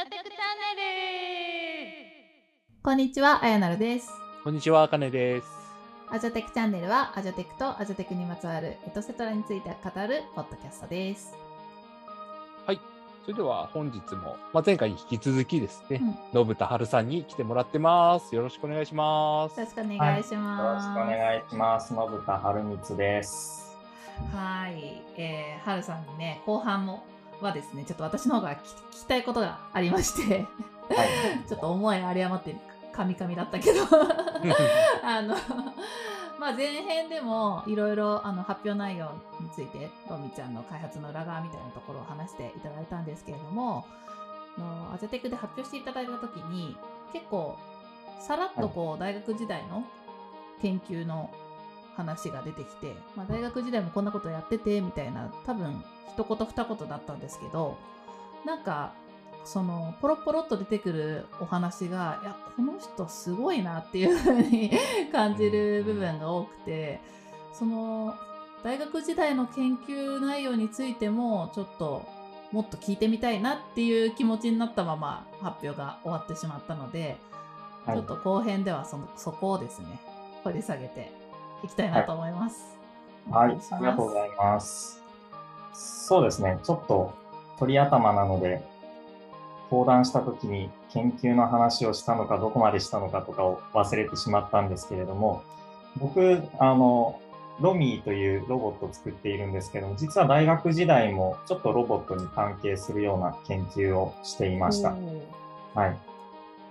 ジョテクチャンネルこんにちは、あやなるです。こんにちは、あかねです。アジョテクチャンネルは、アジョテクとアジョテクにまつわるエトセトラについて語るポッドキャストです。それでは本日も、まあ、前回に引き続きですねうん、信田春さんに来てもらってます。よろしくお願いしますよ。ろしくお願いしよろます。しくお願いします。信田春光です。はい、えー、はるさんにね、後半もはですね、ちょっと私の方が聞聞きたいことがありまして、はい。ちょっと思い有り余ってカミカミだったけど、あの、まあ、前編でもいろいろあの発表内容について、ロミちゃんの開発の裏側みたいなところを話していただいたんですけれども、あのアジャテクで発表していただいたときに、結構、さらっとこう、大学時代の研究の話が出てきて、まあ、大学時代もこんなことやってて、みたいな、多分、一言二言だったんですけど、なんか、そのポロポロっと出てくるお話がいやこの人すごいなっていう風に 感じる部分が多くてその大学時代の研究内容についてもちょっともっと聞いてみたいなっていう気持ちになったまま発表が終わってしまったので、はい。ちょっと後編ではそのそこをですね掘り下げていきたいなと思います。はい。ありがとうございます。そうですね。ちょっと鳥頭なので、登壇した時に研究の話をしたのか、どこまでしたのかとかを忘れてしまったんですけれども、僕、あの、ロミーというロボットを作っているんですけども、実は大学時代もちょっとロボットに関係するような研究をしていましたはい。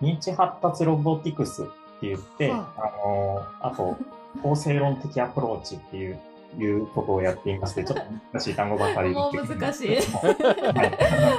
認知発達ロボティクスって言って、はあのあと、構成論的アプローチっていう、いうことをやっていまして、ちょっと難しい単語ばかりもう言って難しい。はい。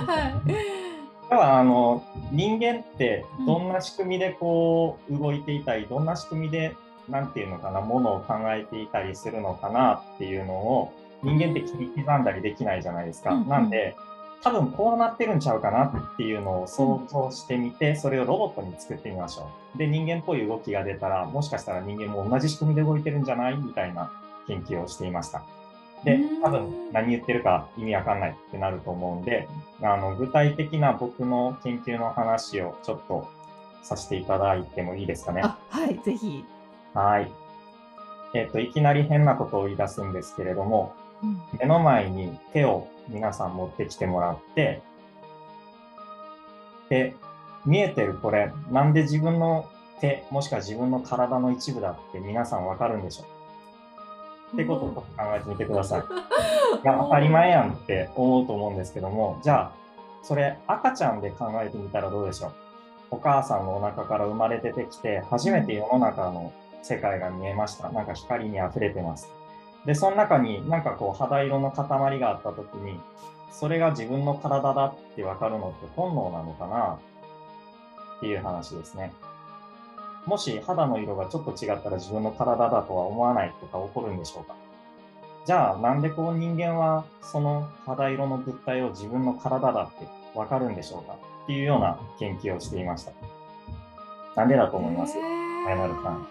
はいでは、あの、人間ってどんな仕組みでこう動いていたり、どんな仕組みで、なんていうのかな、ものを考えていたりするのかなっていうのを、人間って切り刻んだりできないじゃないですか。なんで、多分こうなってるんちゃうかなっていうのを想像してみて、それをロボットに作ってみましょう。で、人間っぽい動きが出たら、もしかしたら人間も同じ仕組みで動いてるんじゃないみたいな研究をしていました。でうん、多分何言ってるか意味わかんないってなると思うんで、あの、具体的な僕の研究の話をちょっとさせていただいてもいいですかね。あはいぜひ。はい。えっ、と、いきなり変なことを言い出すんですけれども、うん目の前に手を皆さん持ってきてもらって、で、見えてるこれ、なんで自分の手、もしくは自分の体の一部だって皆さんわかるんでしょう？ってことを考えてみてください。いや、当たり前やんって思うと思うんですけども、じゃあ、それ赤ちゃんで考えてみたらどうでしょう？お母さんのお腹から生まれ出てきて、初めて世の中の世界が見えました。なんか光に溢れてます。で、その中になんかこう肌色の塊があった時に、それが自分の体だってわかるのって本能なのかな？っていう話ですね。もし肌の色がちょっと違ったら自分の体だとは思わないとか起こるんでしょうか？じゃあなんでこう人間はその肌色の物体を自分の体だってわかるんでしょうか？っていうような研究をしていました。なんでだと思います？へーさん。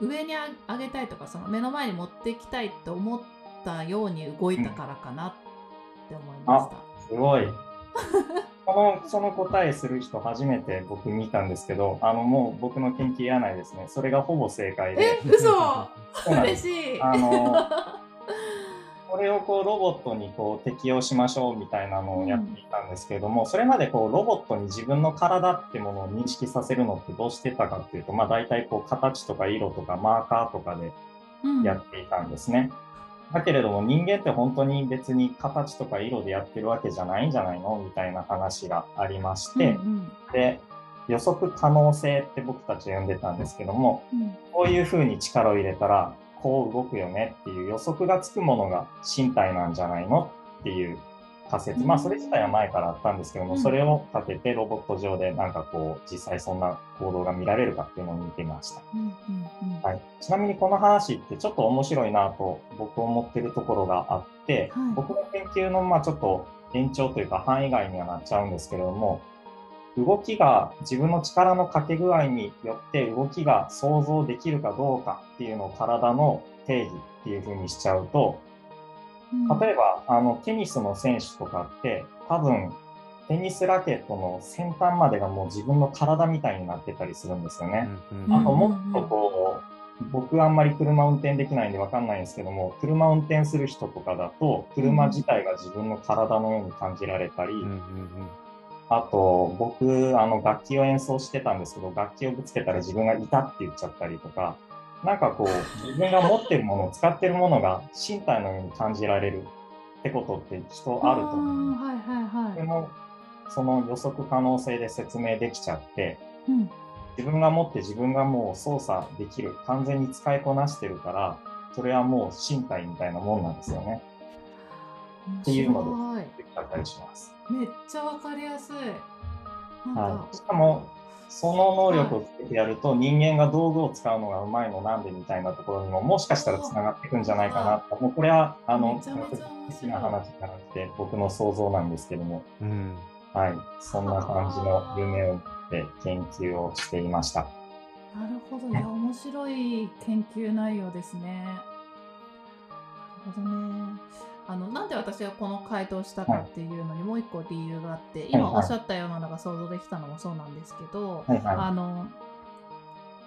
上にあ上げたいとかその目の前に持ってきたいと思ったように動いたからかなって思いました。すごい。この、その答えする人初めて僕見たたんですけど、あの、もう僕の研究やないですね。それがほぼ正解で。え嘘。嬉しい。あの、これをこうロボットにこう適用しましょうみたいなのをやっていたんですけれども、それまでこうロボットに自分の体ってものを認識させるのってどうしてたかっていうと、まあ大体こう形とか色とかマーカーとかでうん。やっていたんですね。だけれども人間って本当に別に形とか色でやってるわけじゃないんじゃないのみたいな話がありまして、うんで、予測可能性って僕たちは呼んでたんですけども、うんうん。こういうふうに力を入れたらこう動くよねっていう予測がつくものが身体なんじゃないのっていう仮説。まあそれ自体は前からあったんですけども、うん。それを立ててロボット上でなんかこう実際そんな行動が見られるかっていうのを見てみました。はい、ちなみにこの話ってちょっと面白いなと僕思ってるところがあって、はい。僕の研究のまあちょっと延長というか範囲外にはなっちゃうんですけれども、動きが自分の力のかけ具合によって動きが想像できるかどうかっていうのを体の定義っていうふうにしちゃうと、うん。例えばあのテニスの選手とかって多分テニスラケットの先端までがもう自分の体みたいになってたりするんですよね。うんあともっとこう、僕あんまり車運転できないんでわかんないんですけども、車運転する人とかだと、車自体が自分の体のように感じられたり、うんうんあと僕、あの楽器を演奏してたんですけど、楽器をぶつけたら自分がいたって言っちゃったりとか、なんかこう、自分が持ってるもの、使ってるものが身体のように感じられるってことって人あると思う。はいはいはい。でも、その予測可能性で説明できちゃって、うん自分が持って自分がもう操作できる、完全に使いこなしてるから、それはもう身体みたいなもんなんですよね。っていうので面できたりします。めっちゃわかりやすい。はい、しかも、その能力をつけてやると、人間が道具を使うのがうまいのなんでみたいなところにも、もしかしたらつながっていくんじゃないかなと。もうこれは、あの、めちゃめちゃ面白い的な話じゃなくて、僕の想像なんですけども、うんはい、そんな感じの夢を持って研究をしていました。なるほど。いや、面白い研究内容ですね。なるほどね。あの、なんで私がこの回答したかっていうのにもう一個理由があって、今はいおっしゃったようなのが想像できたのもそうなんですけど、はいはあの、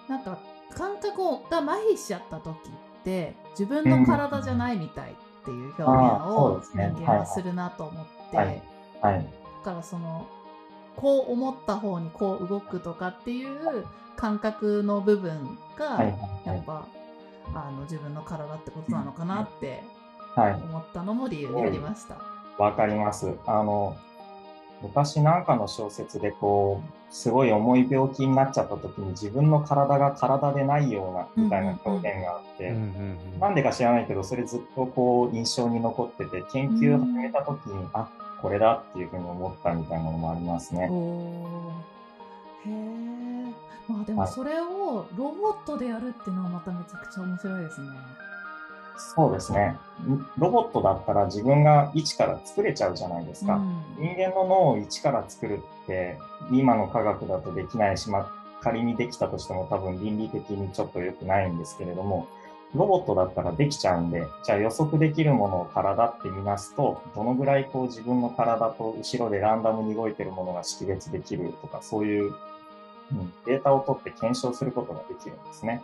なんか、感覚をが麻痺しちゃった時って、自分の体じゃないみたいっていう表現を人間はするなと思って、はいい。はい。だからそのこう思った方にこう動くとかっていう感覚の部分がはい。はいやっ。ぱあの自分の体ってことなのかなってはい。思ったのも理由にありました。わかります。あの、昔なんかの小説でこう、すごい重い病気になっちゃった時に自分の体が体でないようなみたいな表現があって、うんうんなんでか知らないけど、それずっとこう印象に残ってて、研究を始めた時に、あ、これだっていうふうに思ったみたいなのもありますね。へえ。まあでもはいそれをロボットでやるっていうのはまためちゃくちゃ面白いですね。そうですね。ロボットだったら自分が一から作れちゃうじゃないですか。うん人間の脳を一から作るって今の科学だとできないし、まあ、仮にできたとしても多分倫理的にちょっと良くないんですけれどもロボットだったらできちゃうんでじゃあ予測できるものを体ってみなすとどのぐらいこう自分の体と後ろでランダムに動いてるものが識別できるとかそういう、うん、データを取って検証することができるんですね。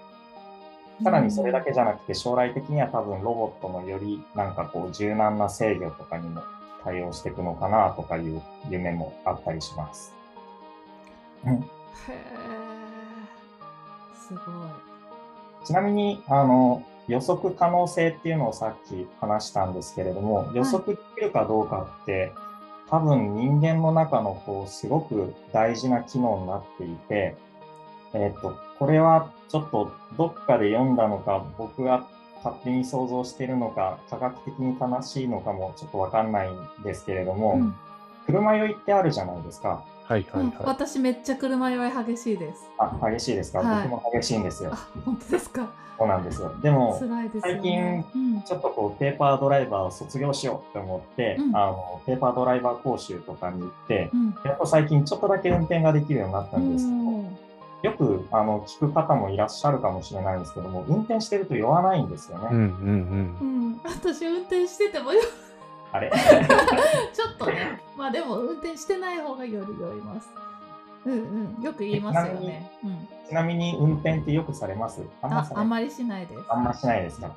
さらにそれだけじゃなくて将来的には多分ロボットのよりなんかこう柔軟な制御とかにも対応していくのかなとかいう夢もあったりします。うんへえ。すごい。ちなみにあの予測可能性っていうのをさっき話したんですけれども予測できるかどうかって、多分人間の中のこうすごく大事な機能になっていて、えっとこれはちょっとどっかで読んだのか僕が勝手に想像しているのか科学的に正しいのかもちょっとわかんないんですけれども、うん車酔いってあるじゃないですか。うんはいはいはい。私めっちゃ車酔い激しいです。あ、激しいですか、はい僕も激しいんですよ。あ、本当ですか？そうなんですよ。でも、ね。うんちょっとこう、ペーパードライバーを卒業しようって思って、うんあの、ペーパードライバー講習とかに行って、うん。やっと最近ちょっとだけ運転ができるようになったんですけど、うんよく、あの、聞く方もいらっしゃるかもしれないんですけども、運転してると酔わないんですよね。うんうんうん、私運転しててもよあれ？ちょっとね。まあでも運転してない方がより酔います。うんうん。よく言いますよね、うん、ちなみに運転ってよくされます？あんまあまりしないです。あんましないですか？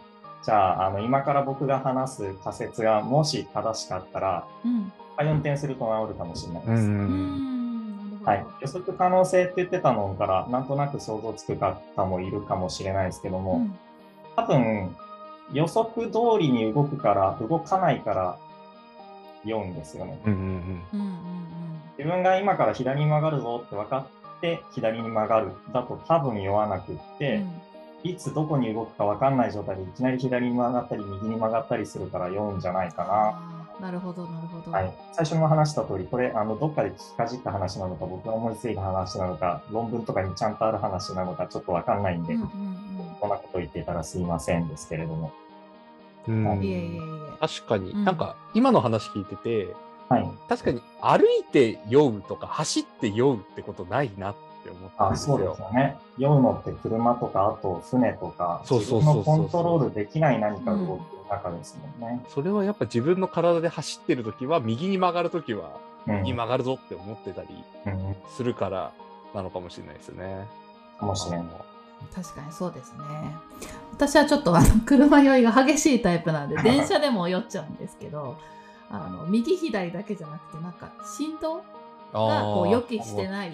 じゃあ、あの、今から僕が話す仮説がもし正しかったら、うん。運転すると治るかもしれないです。うん。ううん。うん。はい、予測可能性って言ってたのから、なんとなく想像つく方もいるかもしれないですけども、うん。多分、予測通りに動くから、動かないから酔うんですよね。うんうんうん。うん自分が今から左に曲がるぞって分かって、左に曲がる。だと多分酔わなくっうん。て、いつどこに動くか分かんない状態でいきなり左に曲がったり、右に曲がったりするから酔うんじゃないかあーなるほどなるほど、な。はい。最初にも話した通り、これ、あの、どっかで聞きかじった話なのか、僕が思いついた話なのか、論文とかにちゃんとある話なのか、ちょっと分かんないんで、うんうんこんなこと言っていたらすいませんですけれども。うんうん、いえいえいえ確かに、うんなんか今の話聞いてて、はい。確かに歩いて酔うとか走って酔うってことないなって思ったんあ、ですそうでよ。すよね。酔うのって車とか、あと船とか、そう自そうそうコントロールできない何か動きに中ですもんね。それはやっぱ自分の体で走ってる時は右に曲がる時はうん右に曲がるぞって思ってたりうんするからなのかもしれないですね。かもしれない。確かにそうですね。私はちょっとあの車酔いが激しいタイプなんで、電車でも酔っちゃうんですけど、あの右左だけじゃなくて、なんか振動がこう予期してない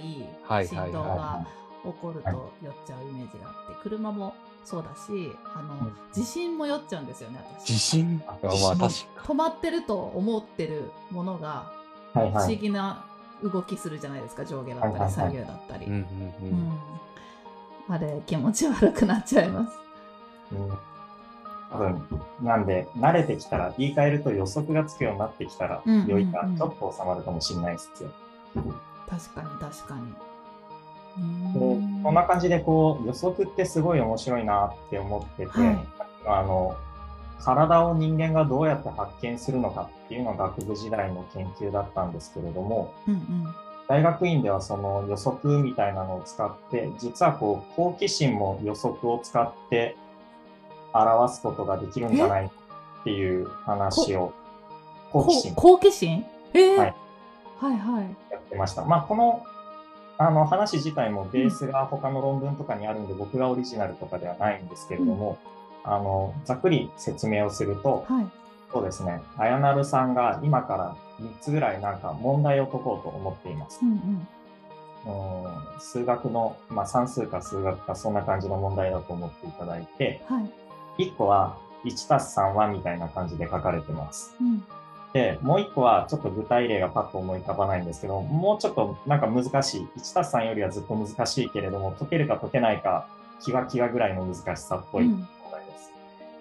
振動がは起こると酔っちゃうイメージがあって、車もそうだし、あのうん地震も酔っちゃうんですよね、私。地震？止まってると思ってるものが不思。議な動きするじゃないですか、上下だったり左右だったり。あれ気持ち悪くなっちゃいます。うん多分なんで、慣れてきたら、言い換えると予測がつくようになってきたら、うんうんうん酔いがちょっと収まるかもしれないですよ。確かに確かに。こん。な感じでこう予測ってすごい面白いなって思ってて、はい。あの体を人間がどうやって発見するのかっていうのが学部時代の研究だったんですけれどもうんうん。大学院ではその予測みたいなのを使って実はこう好奇心も予測を使って表すことができるんじゃないっていう話を好奇心。こ好奇心？えー。はい。はいはい。やってました。まあ、このあの話自体もベースが他の論文とかにあるんで、僕がオリジナルとかではないんですけれども、あのざっくり説明をすると、はい。そうですね、あやなるさんが今から3つぐらいなんか問題を解こうと思っています。うんうん。うん。数学の、まあ、算数か数学かそんな感じの問題だと思っていただいて、はい。1個は1たす3はみたいな感じで書かれてます。うんで、もう一個はちょっと具体例がパッと思い浮かばないんですけど、もうちょっとなんか難しい。1たす3よりはずっと難しいけれども、解けるか解けないか、キワキワぐらいの難しさっぽいうん問題です。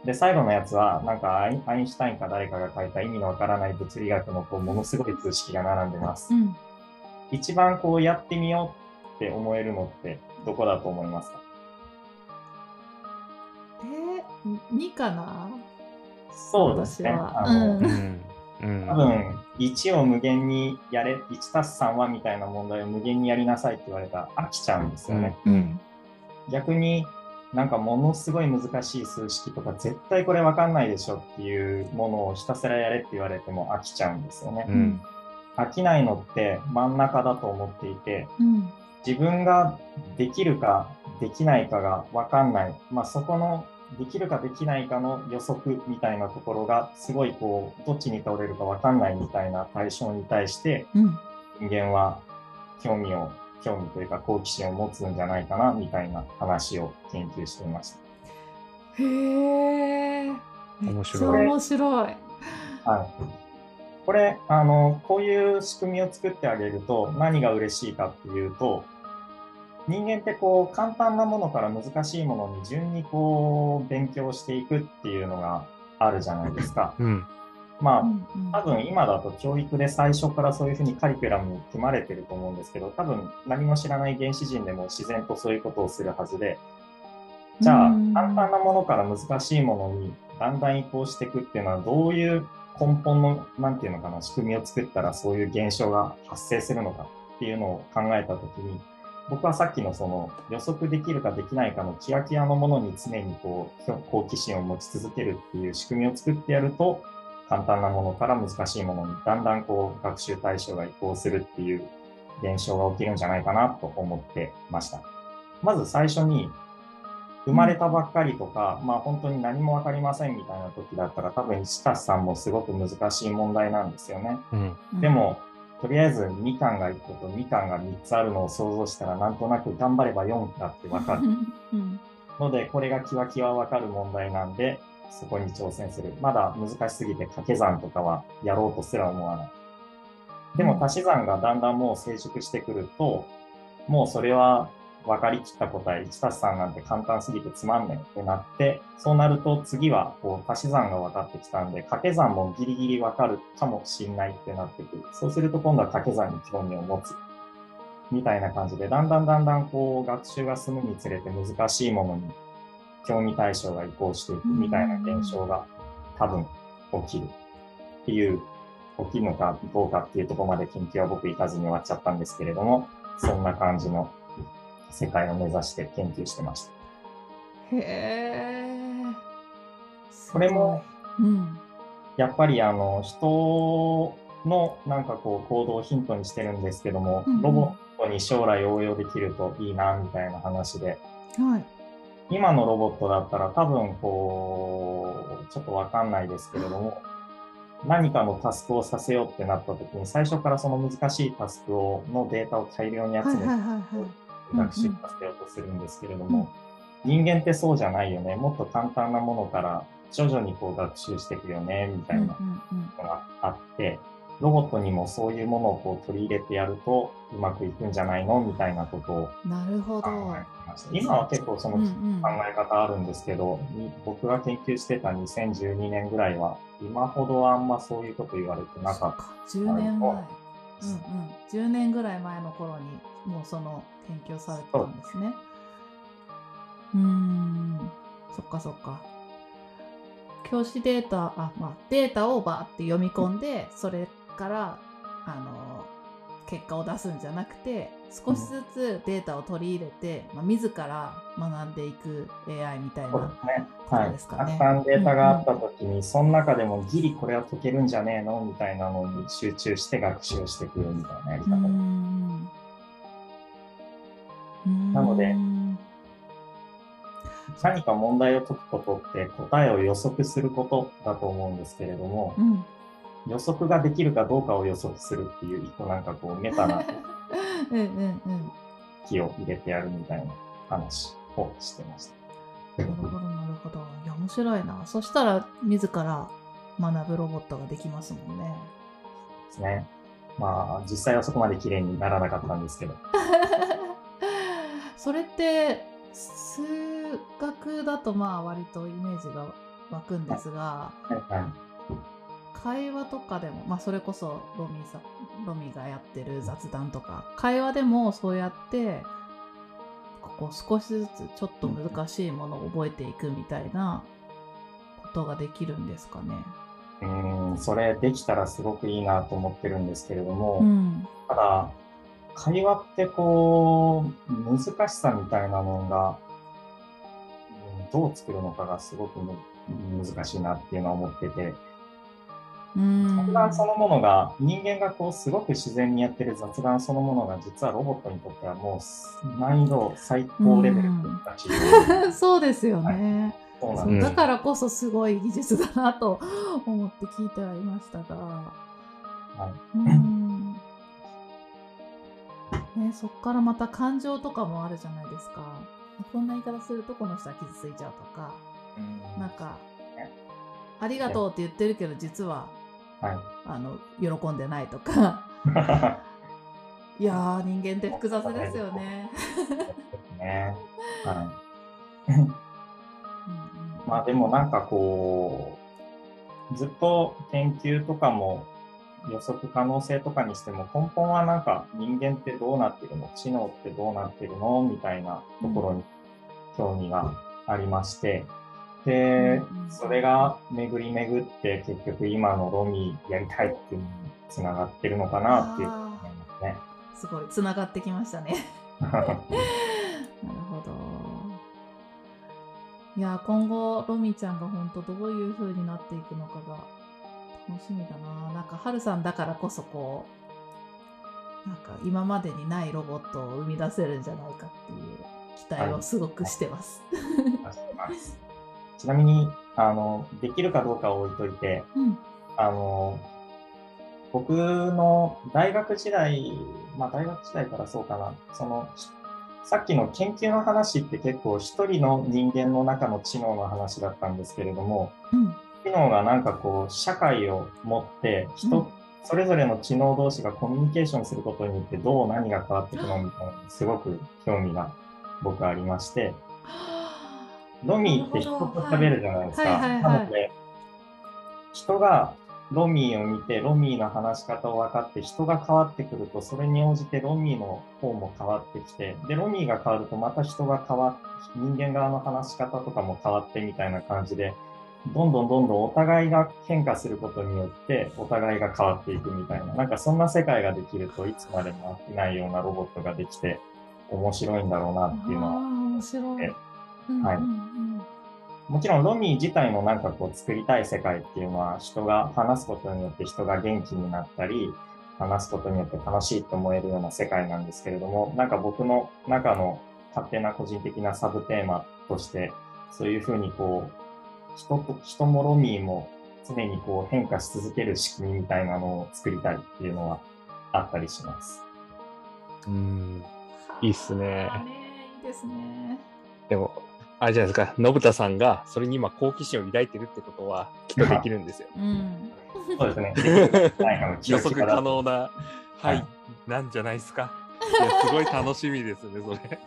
で、最後のやつは、なんかアインアインシュタインか誰かが書いた意味のわからない物理学のこうものすごい数式が並んでますう。ん一番こうやってみようって思えるのってどこだと思いますか？えー、2かな？そうですね。うんうん。うん多分、1を無限にやれ、1たす3はみたいな問題を無限にやりなさいって言われたら飽きちゃうんですよね。うん逆になんかものすごい難しい数式とか絶対これわかんないでしょっていうものをひたすらやれって言われても飽きちゃうんですよね。うん。飽きないのって真ん中だと思っていてうん。自分ができるかできないかがわかんない、まあ、そこのできるかできないかの予測みたいなところがすごいこうどっちに倒れるかわかんないみたいな対象に対してうん人間は興味を興味というか好奇心を持つんじゃないかなみたいな話を研究していました。へえ面白い面白いはい。これ、あの、こういう仕組みを作ってあげると何が嬉しいかっていうと、人間ってこう簡単なものから難しいものに順にこう勉強していくっていうのがあるじゃないですか。うん。まあ、うんうん。多分今だと教育で最初からそういうふうにカリキュラムに組まれてると思うんですけど、多分何も知らない原始人でも自然とそういうことをするはずで、じゃあうん。簡単なものから難しいものにだんだん移行していくっていうのはどういう根本の、なんていうのかな、仕組みを作ったらそういう現象が発生するのかっていうのを考えたときに、僕はさっきのその予測できるかできないかのキラキラのものに常にこう好奇心を持ち続けるっていう仕組みを作ってやると、簡単なものから難しいものにだんだんこう学習対象が移行するっていう現象が起きるんじゃないかなと思ってました。まず最初に生まれたばっかりとか、まあ本当に何もわかりませんみたいな時だったら多分1たす3もすごく難しい問題なんですよね。うんでも、とりあえずみかんが1個とみかんが3つあるのを想像したらなんとなく頑張れば4だってわかるので、これがキワキワわかる問題なんで、そこに挑戦する。まだ難しすぎて掛け算とかはやろうとすら思わない。でも足し算がだんだんもう成熟してくると、もうそれは分かりきった答え、1たす3なんて簡単すぎてつまんないってなって、そうなると次はこう足し算が分かってきたんで、掛け算もギリギリ分かるかもしんないってなってくる。そうすると今度は掛け算に興味を持つ。みたいな感じで、だんだんだんだんこう学習が進むにつれて難しいものに興味対象が移行していくみたいな現象が多分起きるっていう、起きるのかどうかっていうとこまで研究は僕行かずに終わっちゃったんですけれども、そんな感じの世界を目指して研究してました。へえこれもうん。やっぱりあの人のなんかこう行動をヒントにしてるんですけども、うんうんロボットに将来応用できるといいなみたいな話で、はい。今のロボットだったら多分こう、ちょっとわかんないですけれども、何かのタスクをさせようってなった時に、最初からその難しいタスクをのデータを大量に集めてはいはいはいはい。学習させようとするんですけれども、人間ってそうじゃないよね。もっと簡単なものから徐々にこう学習していくよね、みたいなうんうんうんのがあって、ロボットにもそういうものをこう取り入れてやるとうまくいくんじゃないの？みたいなことをなるほ考ど。えてました。今は結構そのうんうん考え方あるんですけど、に僕が研究してた2012年ぐらいは、今ほどはあんまそういうこと言われてなかっそっか10年前。うんうん。10年ぐらい前の頃にもうその研究されてたんですね。うーん。そっかそっか。教師データ、あ、まあ、データをバーって読み込んで、それから、あの、結果を出すんじゃなくて、少しずつデータを取り入れて、まあ、自ら学んでいく AI みたいた。そうな。ですね。そうはい。ですかねたくさんデータがあったときに、その中でもギリこれは解けるんじゃねえの？みたいなのに集中して学習してくるみたいなやり方。んなので何か問題を解くことって答えを予測することだと思うんですけれども、うん予測ができるかどうかを予測するっていう一個なんかこうメタな うんうんうん。気を入れてやるみたいな話をしてました。なるほど、なるほど。いや、面白いな。そしたら、自ら学ぶロボットができますもんね。ですね。まあ実際はそこまで綺麗にならなかったんですけど。それって、数学だとまあ割とイメージが湧くんですが、会話とかでも、まあそれこそロミさん、ロミがやってる雑談とか、会話でもそうやって、ここ少しずつちょっと難しいものを覚えていくみたいなことができるんですかね。うーん、それできたらすごくいいなと思ってるんですけれども、うん。ただ、会話ってこう、難しさみたいなのが、うんどう作るのかがすごくむ難しいなっていうのは思ってて、うん。雑談そのものが、人間がこう、すごく自然にやってる雑談そのものが、実はロボットにとってはもう難易度最高レベルで難しい。そうですよね。そうなん。だからこそすごい技術だなと思って聞いてはいましたが。はい。うんね、そっからまた感情とかもあるじゃないですか。こんな言い方するとこの人は傷ついちゃうとか、うんなんか、ありがとうって言ってるけど実ははい。あの喜んでないとか。いやー人間って複雑ですよね。ね。はい。うんうんまあでもなんかこう、ずっと研究とかも予測可能性とかにしても根本はなんか人間ってどうなってるの？知能ってどうなってるの？みたいなところに興味がありまして、でそれが巡り巡って結局今のロミやりたいっていうのにつながってるのかなっていう思いますね。すごいつながってきましたね。なるほど。いや今後ロミちゃんが本当どういう風になっていくのかが楽しみだな。なんかハルさんだからこそこうなんか今までにないロボットを生み出せるんじゃないかっていう期待をすごくしてます。ちなみに、あの、できるかどうかは置いといて、うんあの、僕の大学時代、まあ大学時代からそうかな、その、さっきの研究の話って結構一人の人間の中の知能の話だったんですけれども、うん知能がなんかこう、社会を持って、人、うん。それぞれの知能同士がコミュニケーションすることによってどう何が変わっていくのみたいな、すごく興味が僕はありまして、ロミーって人と喋るじゃないですか。なので、人がロミーを見て、ロミーの話し方を分かって、人が変わってくると、それに応じてロミーの方も変わってきて、で、ロミーが変わると、また人が変わって、人間側の話し方とかも変わってみたいな感じで、どんどんどんどんお互いが変化することによって、お互いが変わっていくみたいな、なんかそんな世界ができるといつまでも飽きないようなロボットができて、面白いんだろうなっていうのは面白い。えうんはい。もちろんロミー自体もなんかこう作りたい世界っていうのは人が話すことによって人が元気になったり話すことによって楽しいと思えるような世界なんですけれどもなんか僕の中の勝手な個人的なサブテーマとしてそういうふうにこう人と人もロミーも常にこう変化し続ける仕組みみたいなのを作りたいっていうのはあったりします。うん。いいっすねいいですね。でも、あれじゃないですか、信太さんがそれに今好奇心を抱いてるってことは、きっとできるんですよ。うん。そうですね。はいあの予測可能な、は、はいいなんじゃないですか。いや、すごい楽しみですね、それ。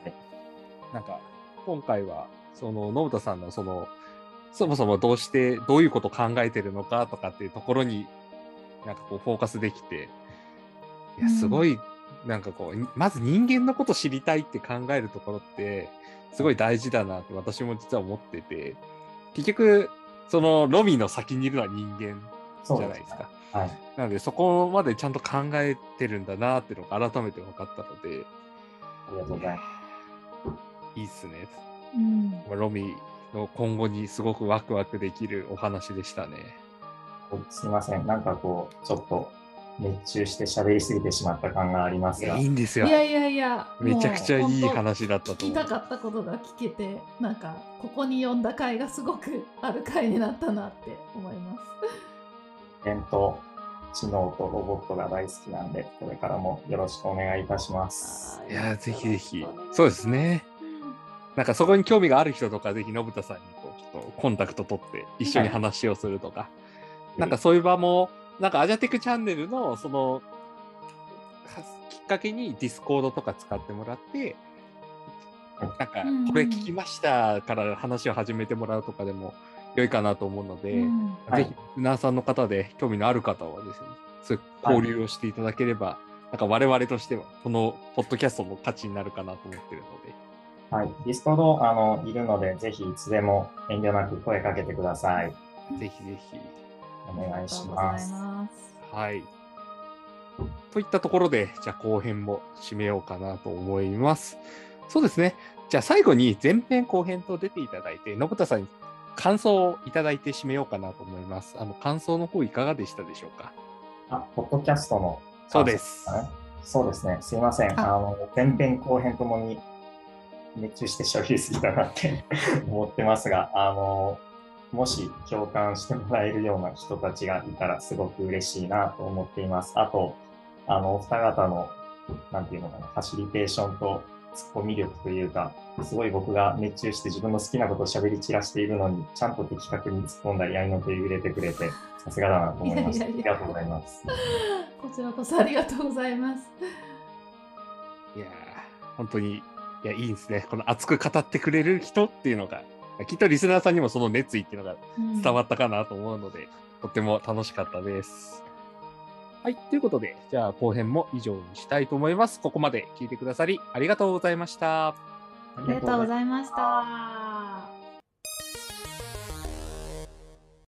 なんか、今回は、その、信太さんの、その、そもそもどうして、どういうことを考えてるのかとかっていうところに、なんかこう、フォーカスできて、いや、すごい、なんかこう、まず人間のこと知りたいって考えるところって、すごい大事だなって私も実は思ってて、結局、そのロミの先にいるのは人間じゃないですか。はい。なので、そこまでちゃんと考えてるんだなっていうのが改めて分かったので、ありがとうございます。いいっすね。うん。まあロミの今後にすごくワクワクできるお話でしたね。すいません。なんかこう、ちょっと熱中して喋りすぎてしまった感がありますがいやい、いんですよ。いやいやいや。めちゃくちゃいい話だったと聞きた。かったことが聞けて、なんか、ここに読んだ回がすごくある回になったなって思います。人と知能とロボットが大好きなんで、これからもよろしくお願いいたします。いや、ぜひぜひ。そうですね。なんかそこに興味がある人とか、ぜひ信太さんにこうちょっとコンタクト取って一緒に話をするとか、なんかそういう場も、なんかアジャテクチャンネルのそのはきっかけにディスコードとか使ってもらって、なんかこれ聞きましたから話を始めてもらうとかでも良いかなと思うので、ぜひ、リスナーさんの方で興味のある方はですね、そういう交流をしていただければ、なんか我々としては、このポッドキャストの価値になるかなと思ってるので、はい。ディスコード、あの、いるので、ぜひいつでも遠慮なく声かけてください。ぜひぜひ。お願いします。はい。といったところで、じゃあ後編も締めようかなと思います。そうですね。じゃあ最後に前編後編と出ていただいて、信太さんに感想をいただいて締めようかなと思います。あの、感想の方いかがでしたでしょうか？あ、ポッドキャストの。そうです。あそうですね。すいません。ああの、前編後編ともに熱中して喋りすぎたなって思ってますが、あの、もし共感してもらえるような人たちがいたらすごく嬉しいなと思っています。あと、あの、お二方の、なんていうのかな、ファシリテーションとツッコミ力というか、すごい僕が熱中して自分の好きなことを喋り散らしているのに、ちゃんと的確に突っ込んだり、合いの手入れてくれて、さすがだなと思いました。いやいやいやありがとうございます。こちらこそありがとうございます。いやー、本当に、いや、いいですね。この熱く語ってくれる人っていうのが、きっとリスナーさんにもその熱意っていうのが伝わったかなと思うので、とっても楽しかったです。はい。ということで、じゃあ後編も以上にしたいと思います。ここまで聞いてくださりありがとうございました。ありがとうございました。